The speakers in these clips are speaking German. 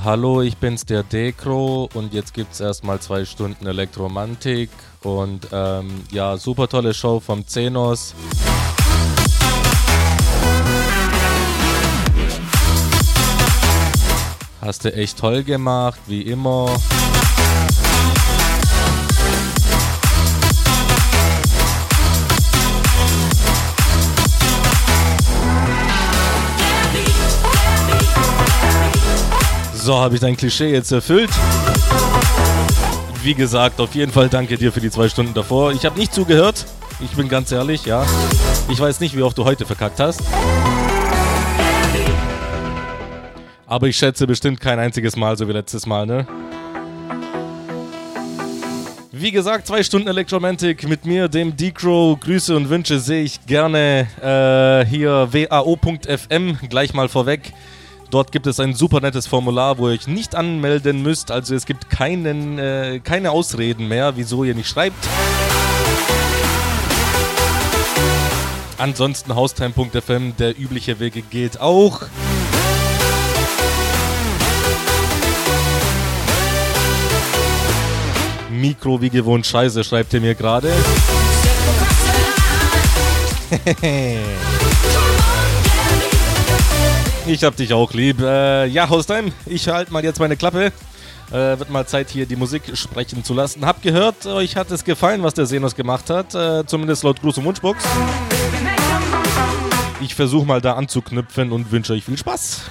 Hallo, ich bin's, der Dekro und jetzt gibt's erstmal zwei Stunden Elektromantik und ähm, ja, super tolle Show vom Zenos. Hast du echt toll gemacht, wie immer. So, habe ich dein Klischee jetzt erfüllt. Wie gesagt, auf jeden Fall danke dir für die zwei Stunden davor. Ich habe nicht zugehört. Ich bin ganz ehrlich, ja. Ich weiß nicht, wie oft du heute verkackt hast. Aber ich schätze bestimmt kein einziges Mal so wie letztes Mal, ne? Wie gesagt, zwei Stunden Elektromantik mit mir, dem Decro. Grüße und Wünsche sehe ich gerne äh, hier wao.fm gleich mal vorweg. Dort gibt es ein super nettes Formular, wo ihr euch nicht anmelden müsst. Also es gibt keinen, äh, keine Ausreden mehr, wieso ihr nicht schreibt. Ansonsten haustime.fm, der übliche Wege geht auch. Mikro wie gewohnt scheiße, schreibt ihr mir gerade. Ich hab dich auch lieb. Äh, ja, Haustime, ich halte mal jetzt meine Klappe. Äh, wird mal Zeit, hier die Musik sprechen zu lassen. Hab gehört, euch hat es gefallen, was der Senos gemacht hat. Äh, zumindest laut Gruß und Wunschbox. Ich versuche mal da anzuknüpfen und wünsche euch viel Spaß.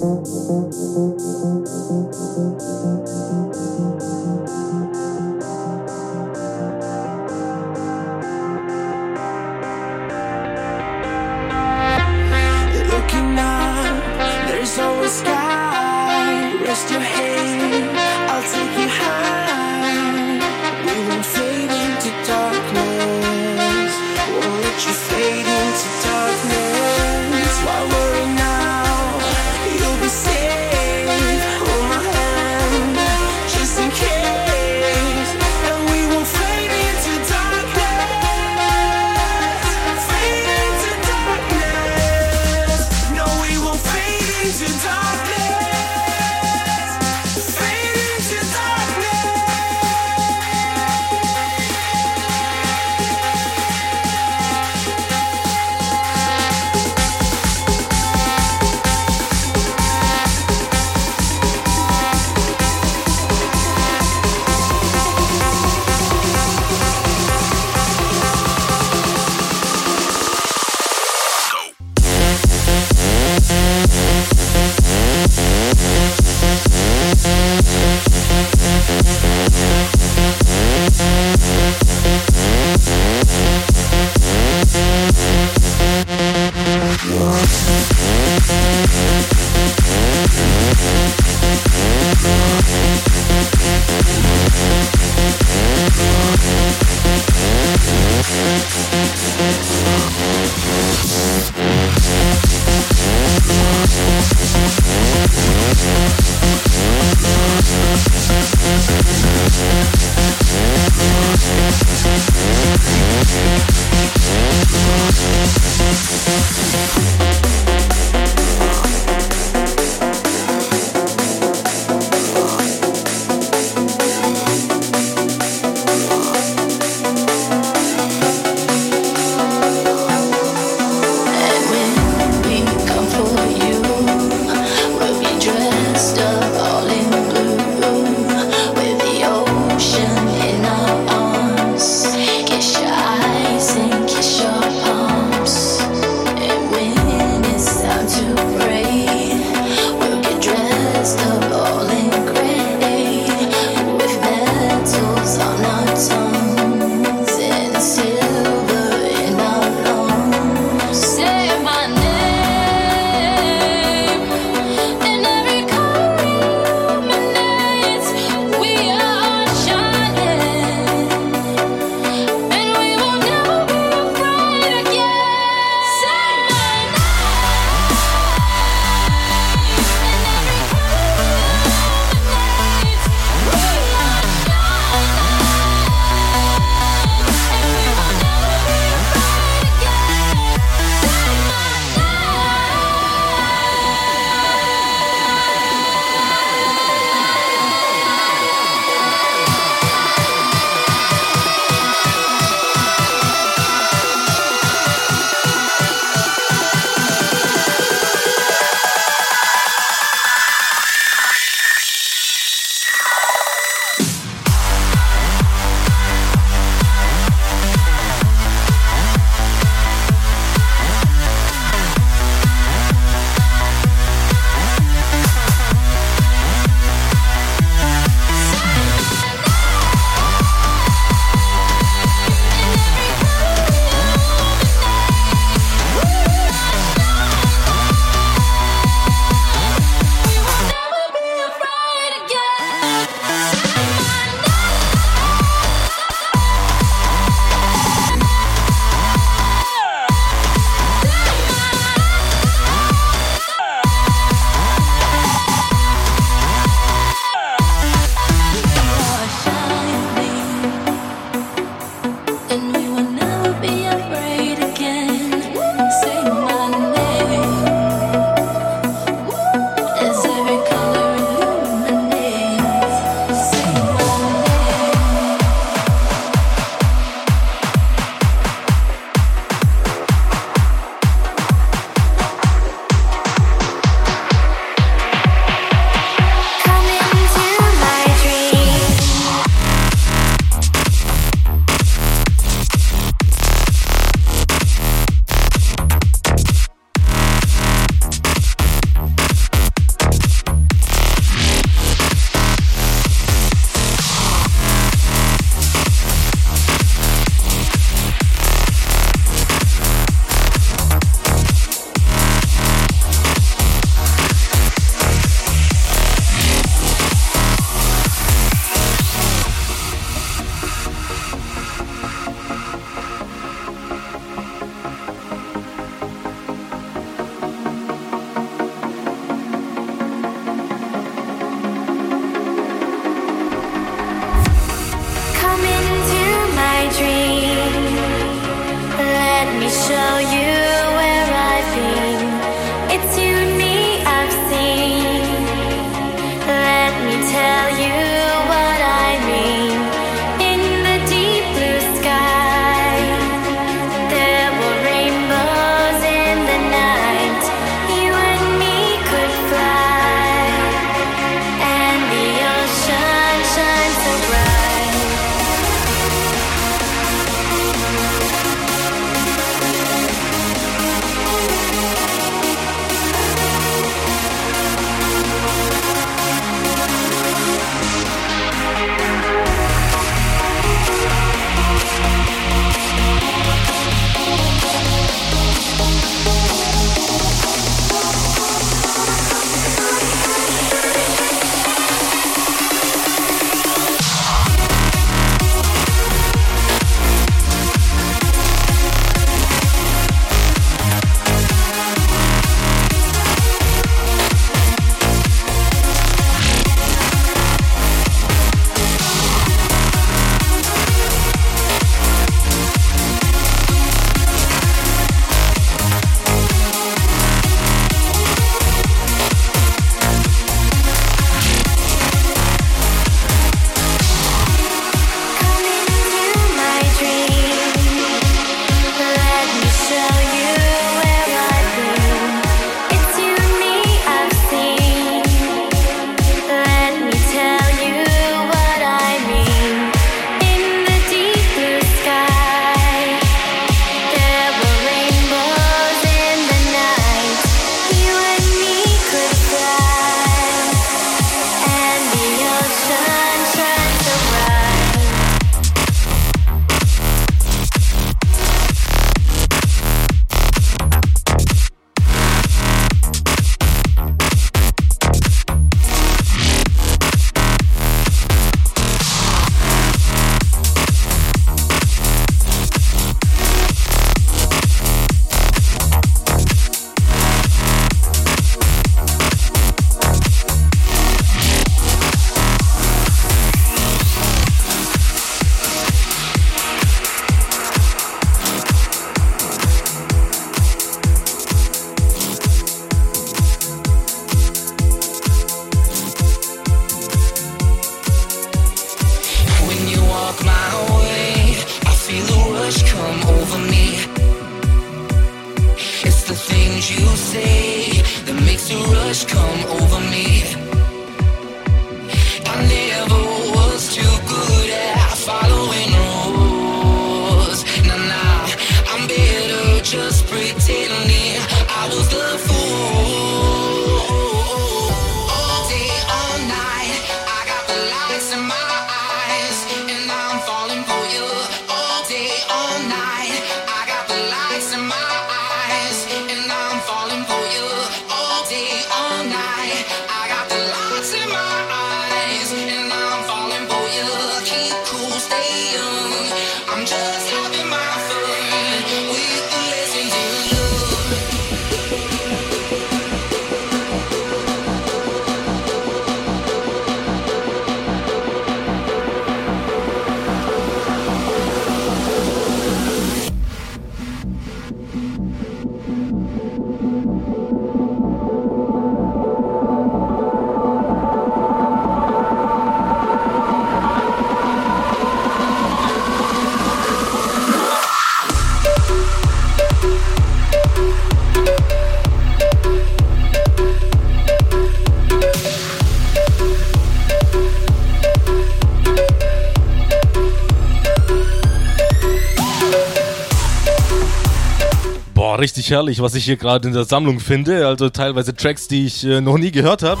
Richtig herrlich, was ich hier gerade in der Sammlung finde. Also teilweise Tracks, die ich äh, noch nie gehört habe.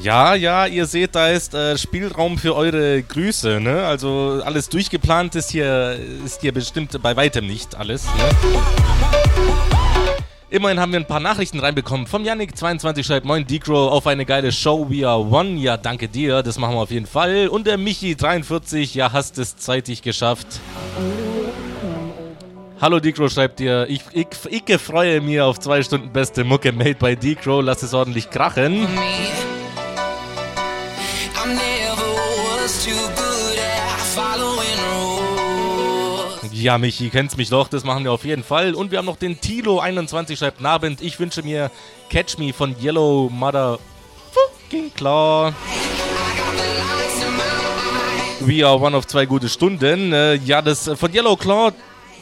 Ja, ja, ihr seht, da ist äh, Spielraum für eure Grüße, ne? Also alles durchgeplant ist hier, ist hier bestimmt bei weitem nicht alles, ne? Immerhin haben wir ein paar Nachrichten reinbekommen. Vom Yannick22 schreibt Moin Decro auf eine geile Show. We are one. Ja, danke dir. Das machen wir auf jeden Fall. Und der Michi43, ja, hast es zeitig geschafft. Hallo Decro schreibt dir, ich, ich, ich freue mich auf zwei Stunden beste Mucke made by Decro. Lass es ordentlich krachen. Ja, Michi, kennst mich doch, das machen wir auf jeden Fall. Und wir haben noch den Tilo21, schreibt Nabend, ich wünsche mir Catch Me von Yellow Mother fucking Claw. We are one of zwei gute Stunden. Äh, ja, das von Yellow Claw.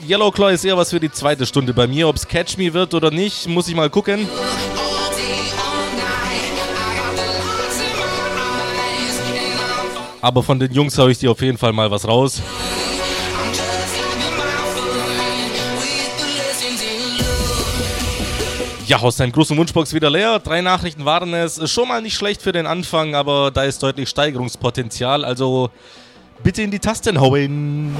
Yellow Claw ist eher was für die zweite Stunde bei mir. Ob es Catch Me wird oder nicht, muss ich mal gucken. Aber von den Jungs habe ich dir auf jeden Fall mal was raus. Ja, aus deinem großen Wunschbox wieder leer. Drei Nachrichten waren es. Schon mal nicht schlecht für den Anfang, aber da ist deutlich Steigerungspotenzial. Also bitte in die Tasten hauen.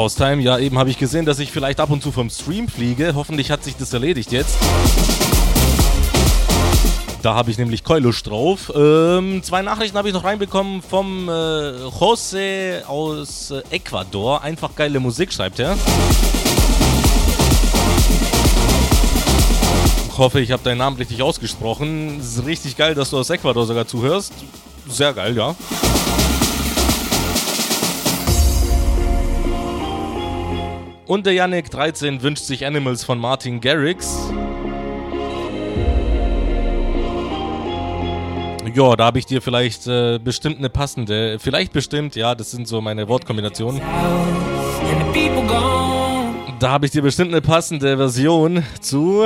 Haustime. Ja, eben habe ich gesehen, dass ich vielleicht ab und zu vom Stream fliege. Hoffentlich hat sich das erledigt jetzt. Da habe ich nämlich Keulust drauf. Ähm, zwei Nachrichten habe ich noch reinbekommen vom äh, Jose aus äh, Ecuador. Einfach geile Musik, schreibt er. Ich hoffe, ich habe deinen Namen richtig ausgesprochen. Es ist richtig geil, dass du aus Ecuador sogar zuhörst. Sehr geil, ja. Und der Yannick 13 wünscht sich Animals von Martin Garrix. Ja, da habe ich dir vielleicht äh, bestimmt eine passende, vielleicht bestimmt, ja, das sind so meine Wortkombinationen. Da habe ich dir bestimmt eine passende Version zu.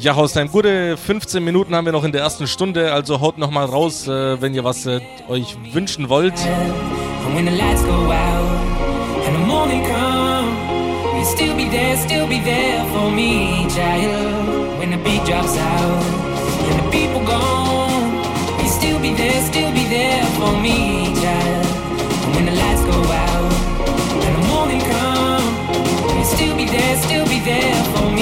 Ja, Haustime, gute 15 Minuten haben wir noch in der ersten Stunde, also haut noch mal raus, äh, wenn ihr was äh, euch wünschen wollt. Still be there, still be there for me,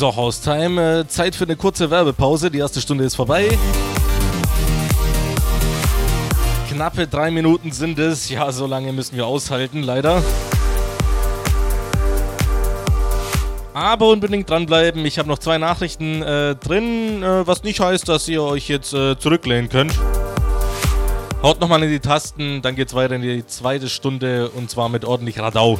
So, Haustime, äh, Zeit für eine kurze Werbepause. Die erste Stunde ist vorbei. Knappe drei Minuten sind es. Ja, so lange müssen wir aushalten, leider. Aber unbedingt dranbleiben. Ich habe noch zwei Nachrichten äh, drin, äh, was nicht heißt, dass ihr euch jetzt äh, zurücklehnen könnt. Haut nochmal in die Tasten, dann geht's weiter in die zweite Stunde und zwar mit ordentlich Radau.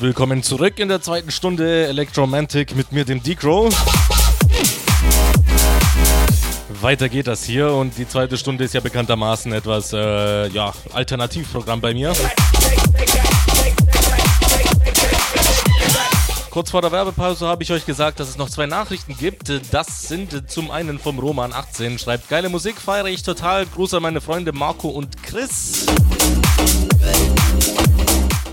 Willkommen zurück in der zweiten Stunde Electromantic mit mir, dem Decro. Weiter geht das hier und die zweite Stunde ist ja bekanntermaßen etwas, äh, ja, Alternativprogramm bei mir. Kurz vor der Werbepause habe ich euch gesagt, dass es noch zwei Nachrichten gibt. Das sind zum einen vom Roman 18, schreibt geile Musik, feiere ich total. Gruß an meine Freunde Marco und Chris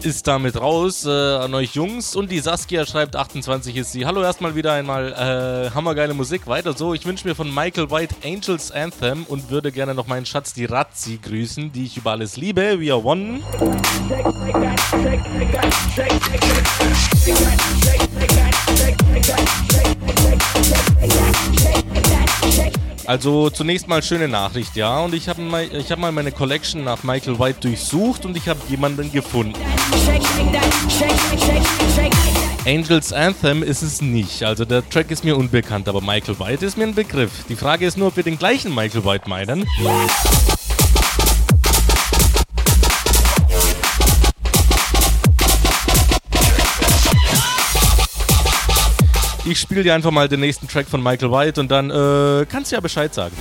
ist damit raus äh, an euch Jungs. Und die Saskia schreibt, 28 ist sie. Hallo erstmal wieder einmal. Äh, hammergeile Musik. Weiter so. Ich wünsche mir von Michael White Angels Anthem und würde gerne noch meinen Schatz, die Razzi, grüßen, die ich über alles liebe. We are one. Also zunächst mal schöne Nachricht, ja. Und ich habe mal, hab mal meine Collection nach Michael White durchsucht und ich habe jemanden gefunden. Angels Anthem ist es nicht. Also der Track ist mir unbekannt, aber Michael White ist mir ein Begriff. Die Frage ist nur, ob wir den gleichen Michael White meinen. Ich spiele dir einfach mal den nächsten Track von Michael White und dann äh, kannst du ja Bescheid sagen.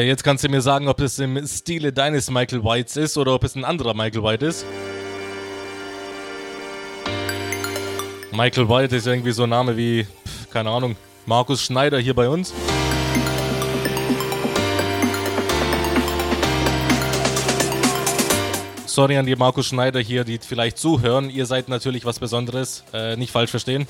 Saskia, jetzt kannst du mir sagen, ob es im Stile deines Michael Whites ist oder ob es ein anderer Michael White ist. Michael White ist irgendwie so ein Name wie, keine Ahnung, Markus Schneider hier bei uns. Sorry an die Markus Schneider hier, die vielleicht zuhören. Ihr seid natürlich was Besonderes. Äh, nicht falsch verstehen.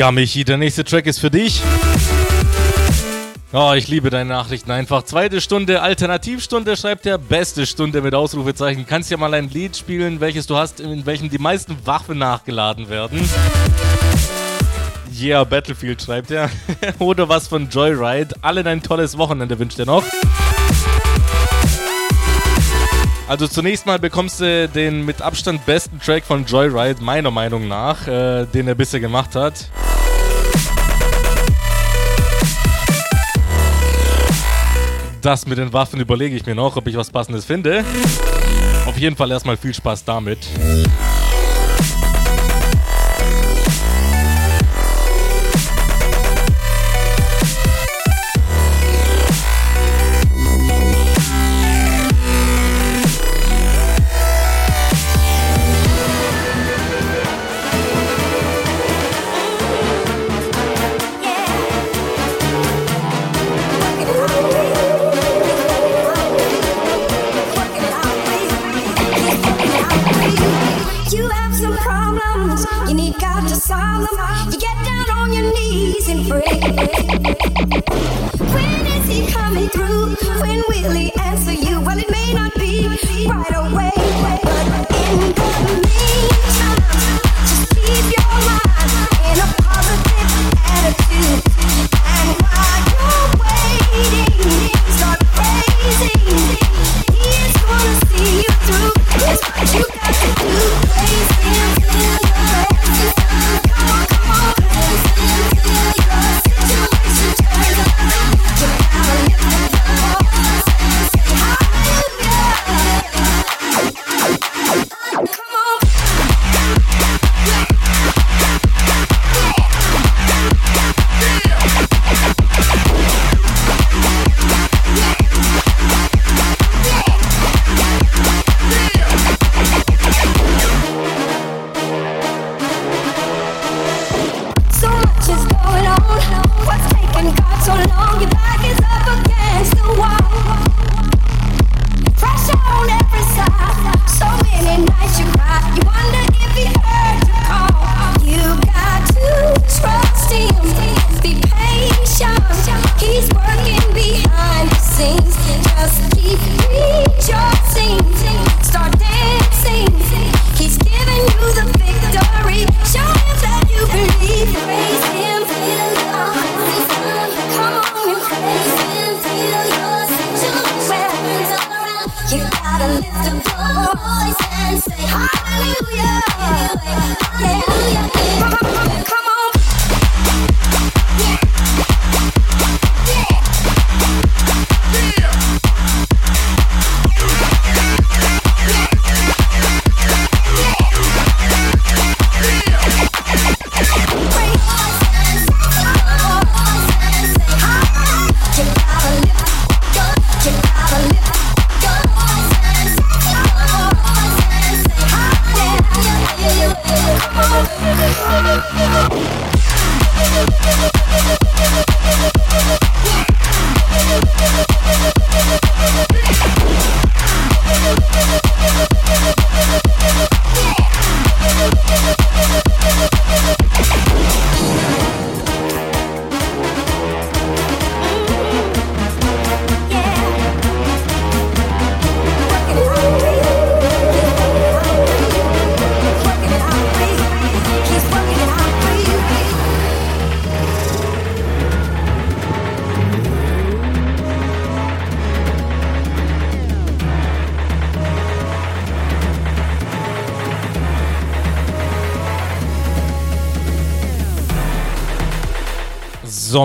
Ja, Michi, der nächste Track ist für dich. Oh, ich liebe deine Nachrichten einfach. Zweite Stunde, Alternativstunde, schreibt der beste Stunde mit Ausrufezeichen. Kannst ja mal ein Lied spielen, welches du hast, in welchem die meisten Waffen nachgeladen werden. Yeah, Battlefield schreibt er. Oder was von Joyride. Allen ein tolles Wochenende wünscht er noch. Also zunächst mal bekommst du den mit Abstand besten Track von Joyride, meiner Meinung nach, äh, den er bisher gemacht hat. Das mit den Waffen überlege ich mir noch, ob ich was passendes finde. Auf jeden Fall erstmal viel Spaß damit.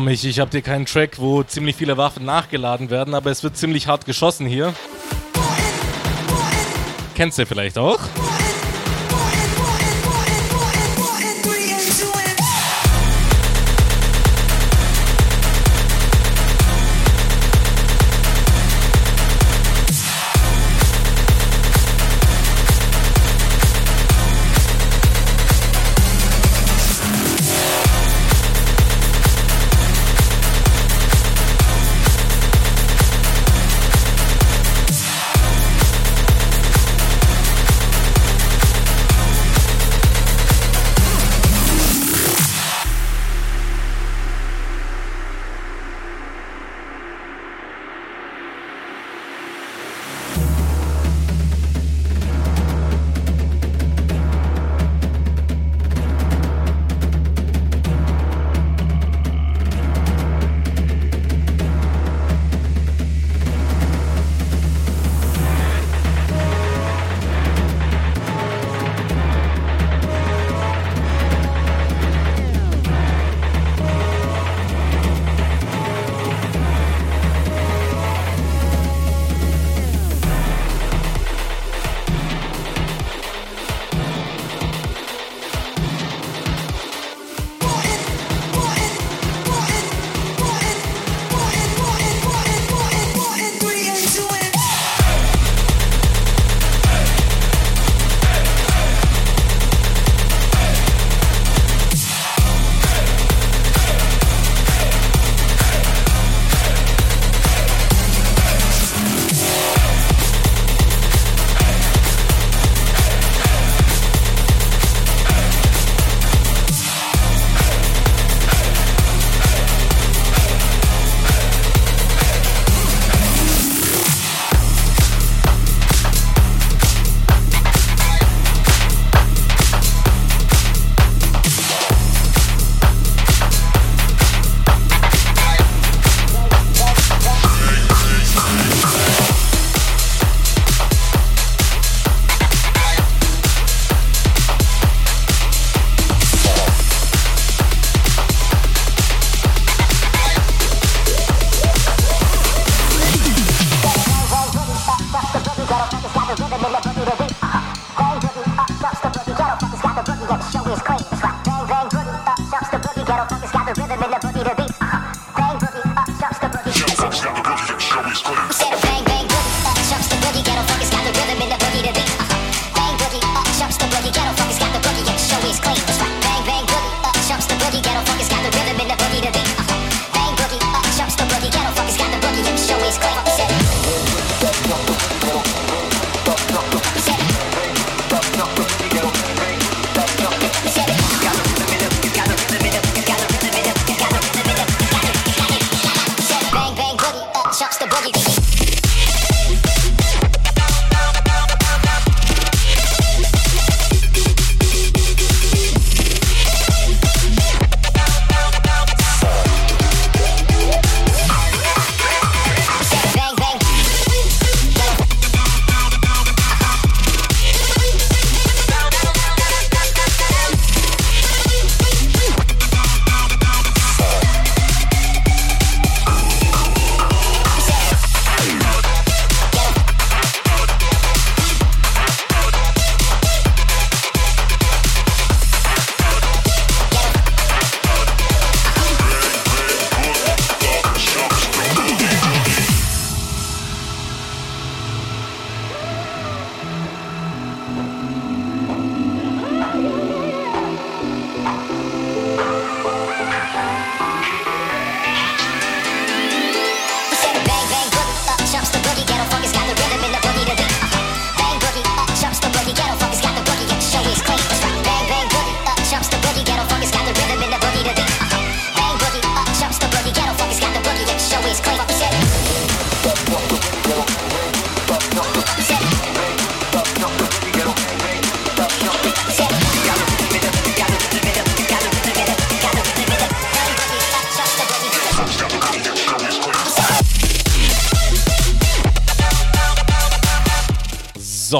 Mich, ich habe dir keinen Track, wo ziemlich viele Waffen nachgeladen werden, aber es wird ziemlich hart geschossen hier. Kennst du vielleicht auch?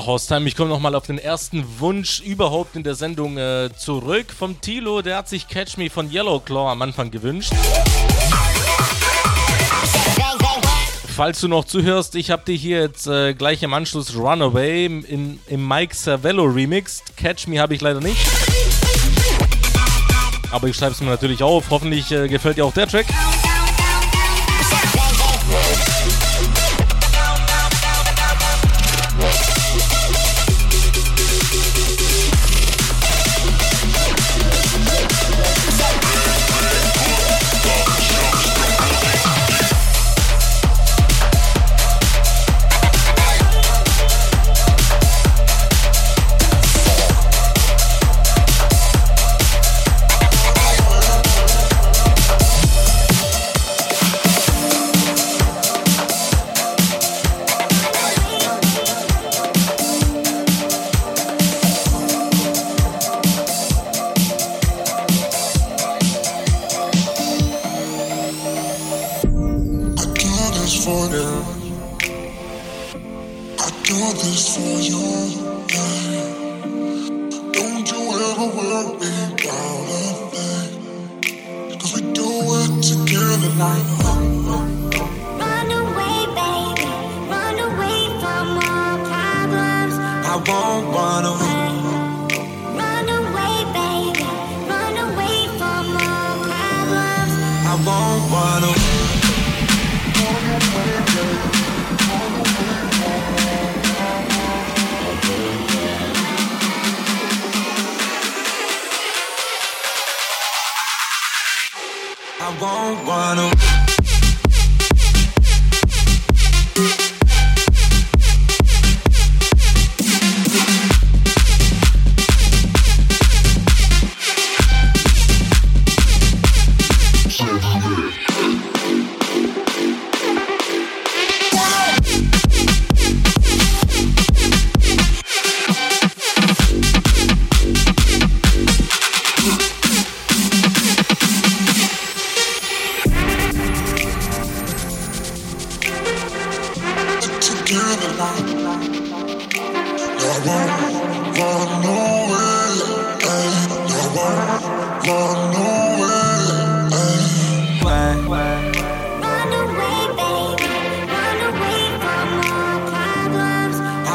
Haustime, ich komme nochmal auf den ersten Wunsch überhaupt in der Sendung äh, zurück vom Tilo. Der hat sich Catch Me von Yellow Claw am Anfang gewünscht. falls du noch zuhörst, ich habe dir hier jetzt äh, gleich im Anschluss Runaway in, im Mike Cervello remixed. Catch Me habe ich leider nicht. Aber ich schreibe es mir natürlich auf. Hoffentlich äh, gefällt dir auch der Track.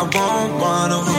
I won't wanna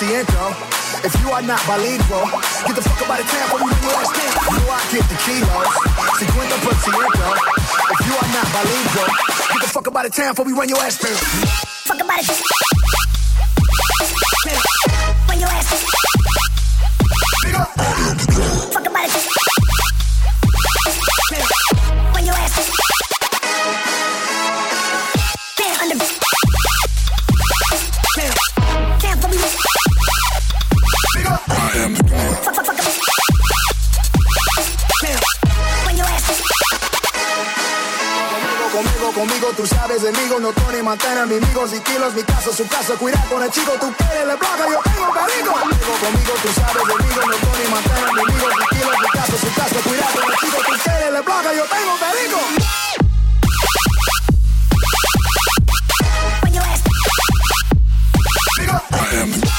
siento. If you are not bilingual, get the fuck up out of town for you make me last name. You know I get the kilos, 50%. If you are not bilingual, get the fuck up out of town before we run your ass down. Fuck about it. Run your ass down. De mí, no Tony Montana, mi amigo, si kilos, mi caso, su caso, cuida con el chico, tú quieres le placa, yo tengo perico. Conmigo, conmigo, tú sabes de mí, no Tony Montana, mi amigo, si kilos, mi caso, su caso, cuida con el chico, tú quieres le placa, yo tengo perico. when you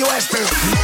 you SP.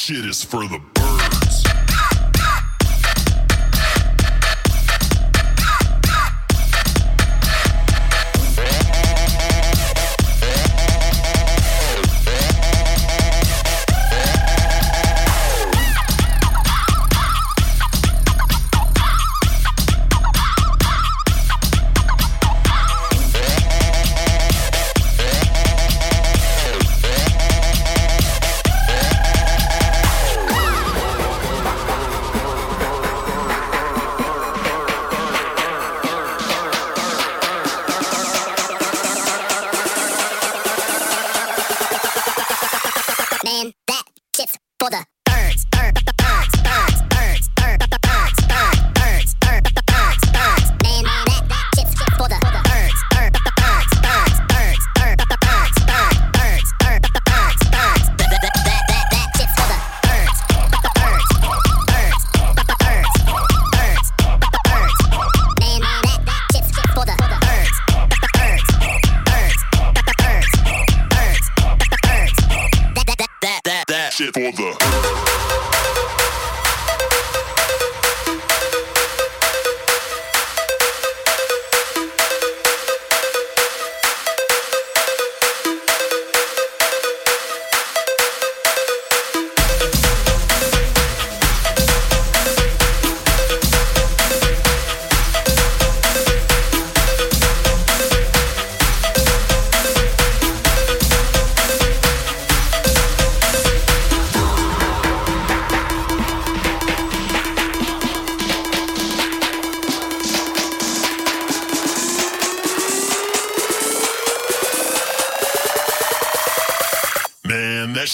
Shit is for the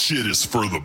shit is for the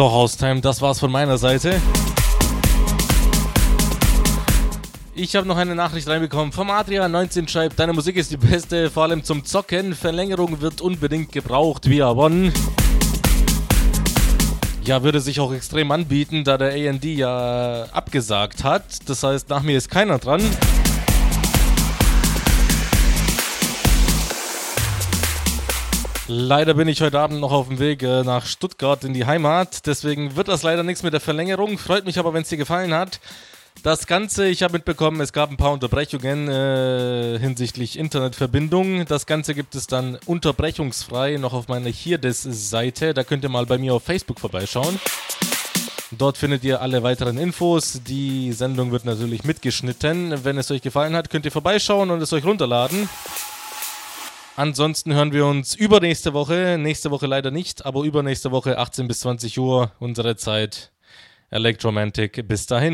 So, Haustime, das war's von meiner Seite. Ich habe noch eine Nachricht reinbekommen vom Adrian19 schreibt, deine Musik ist die beste, vor allem zum Zocken. Verlängerung wird unbedingt gebraucht, via One. Ja, würde sich auch extrem anbieten, da der AND ja abgesagt hat. Das heißt, nach mir ist keiner dran. Leider bin ich heute Abend noch auf dem Weg äh, nach Stuttgart in die Heimat. Deswegen wird das leider nichts mit der Verlängerung. Freut mich aber, wenn es dir gefallen hat. Das Ganze, ich habe mitbekommen, es gab ein paar Unterbrechungen äh, hinsichtlich Internetverbindung. Das Ganze gibt es dann unterbrechungsfrei noch auf meiner Hirdes-Seite. Da könnt ihr mal bei mir auf Facebook vorbeischauen. Dort findet ihr alle weiteren Infos. Die Sendung wird natürlich mitgeschnitten. Wenn es euch gefallen hat, könnt ihr vorbeischauen und es euch runterladen. Ansonsten hören wir uns übernächste Woche. Nächste Woche leider nicht, aber übernächste Woche 18 bis 20 Uhr unsere Zeit. Electromantic. Bis dahin.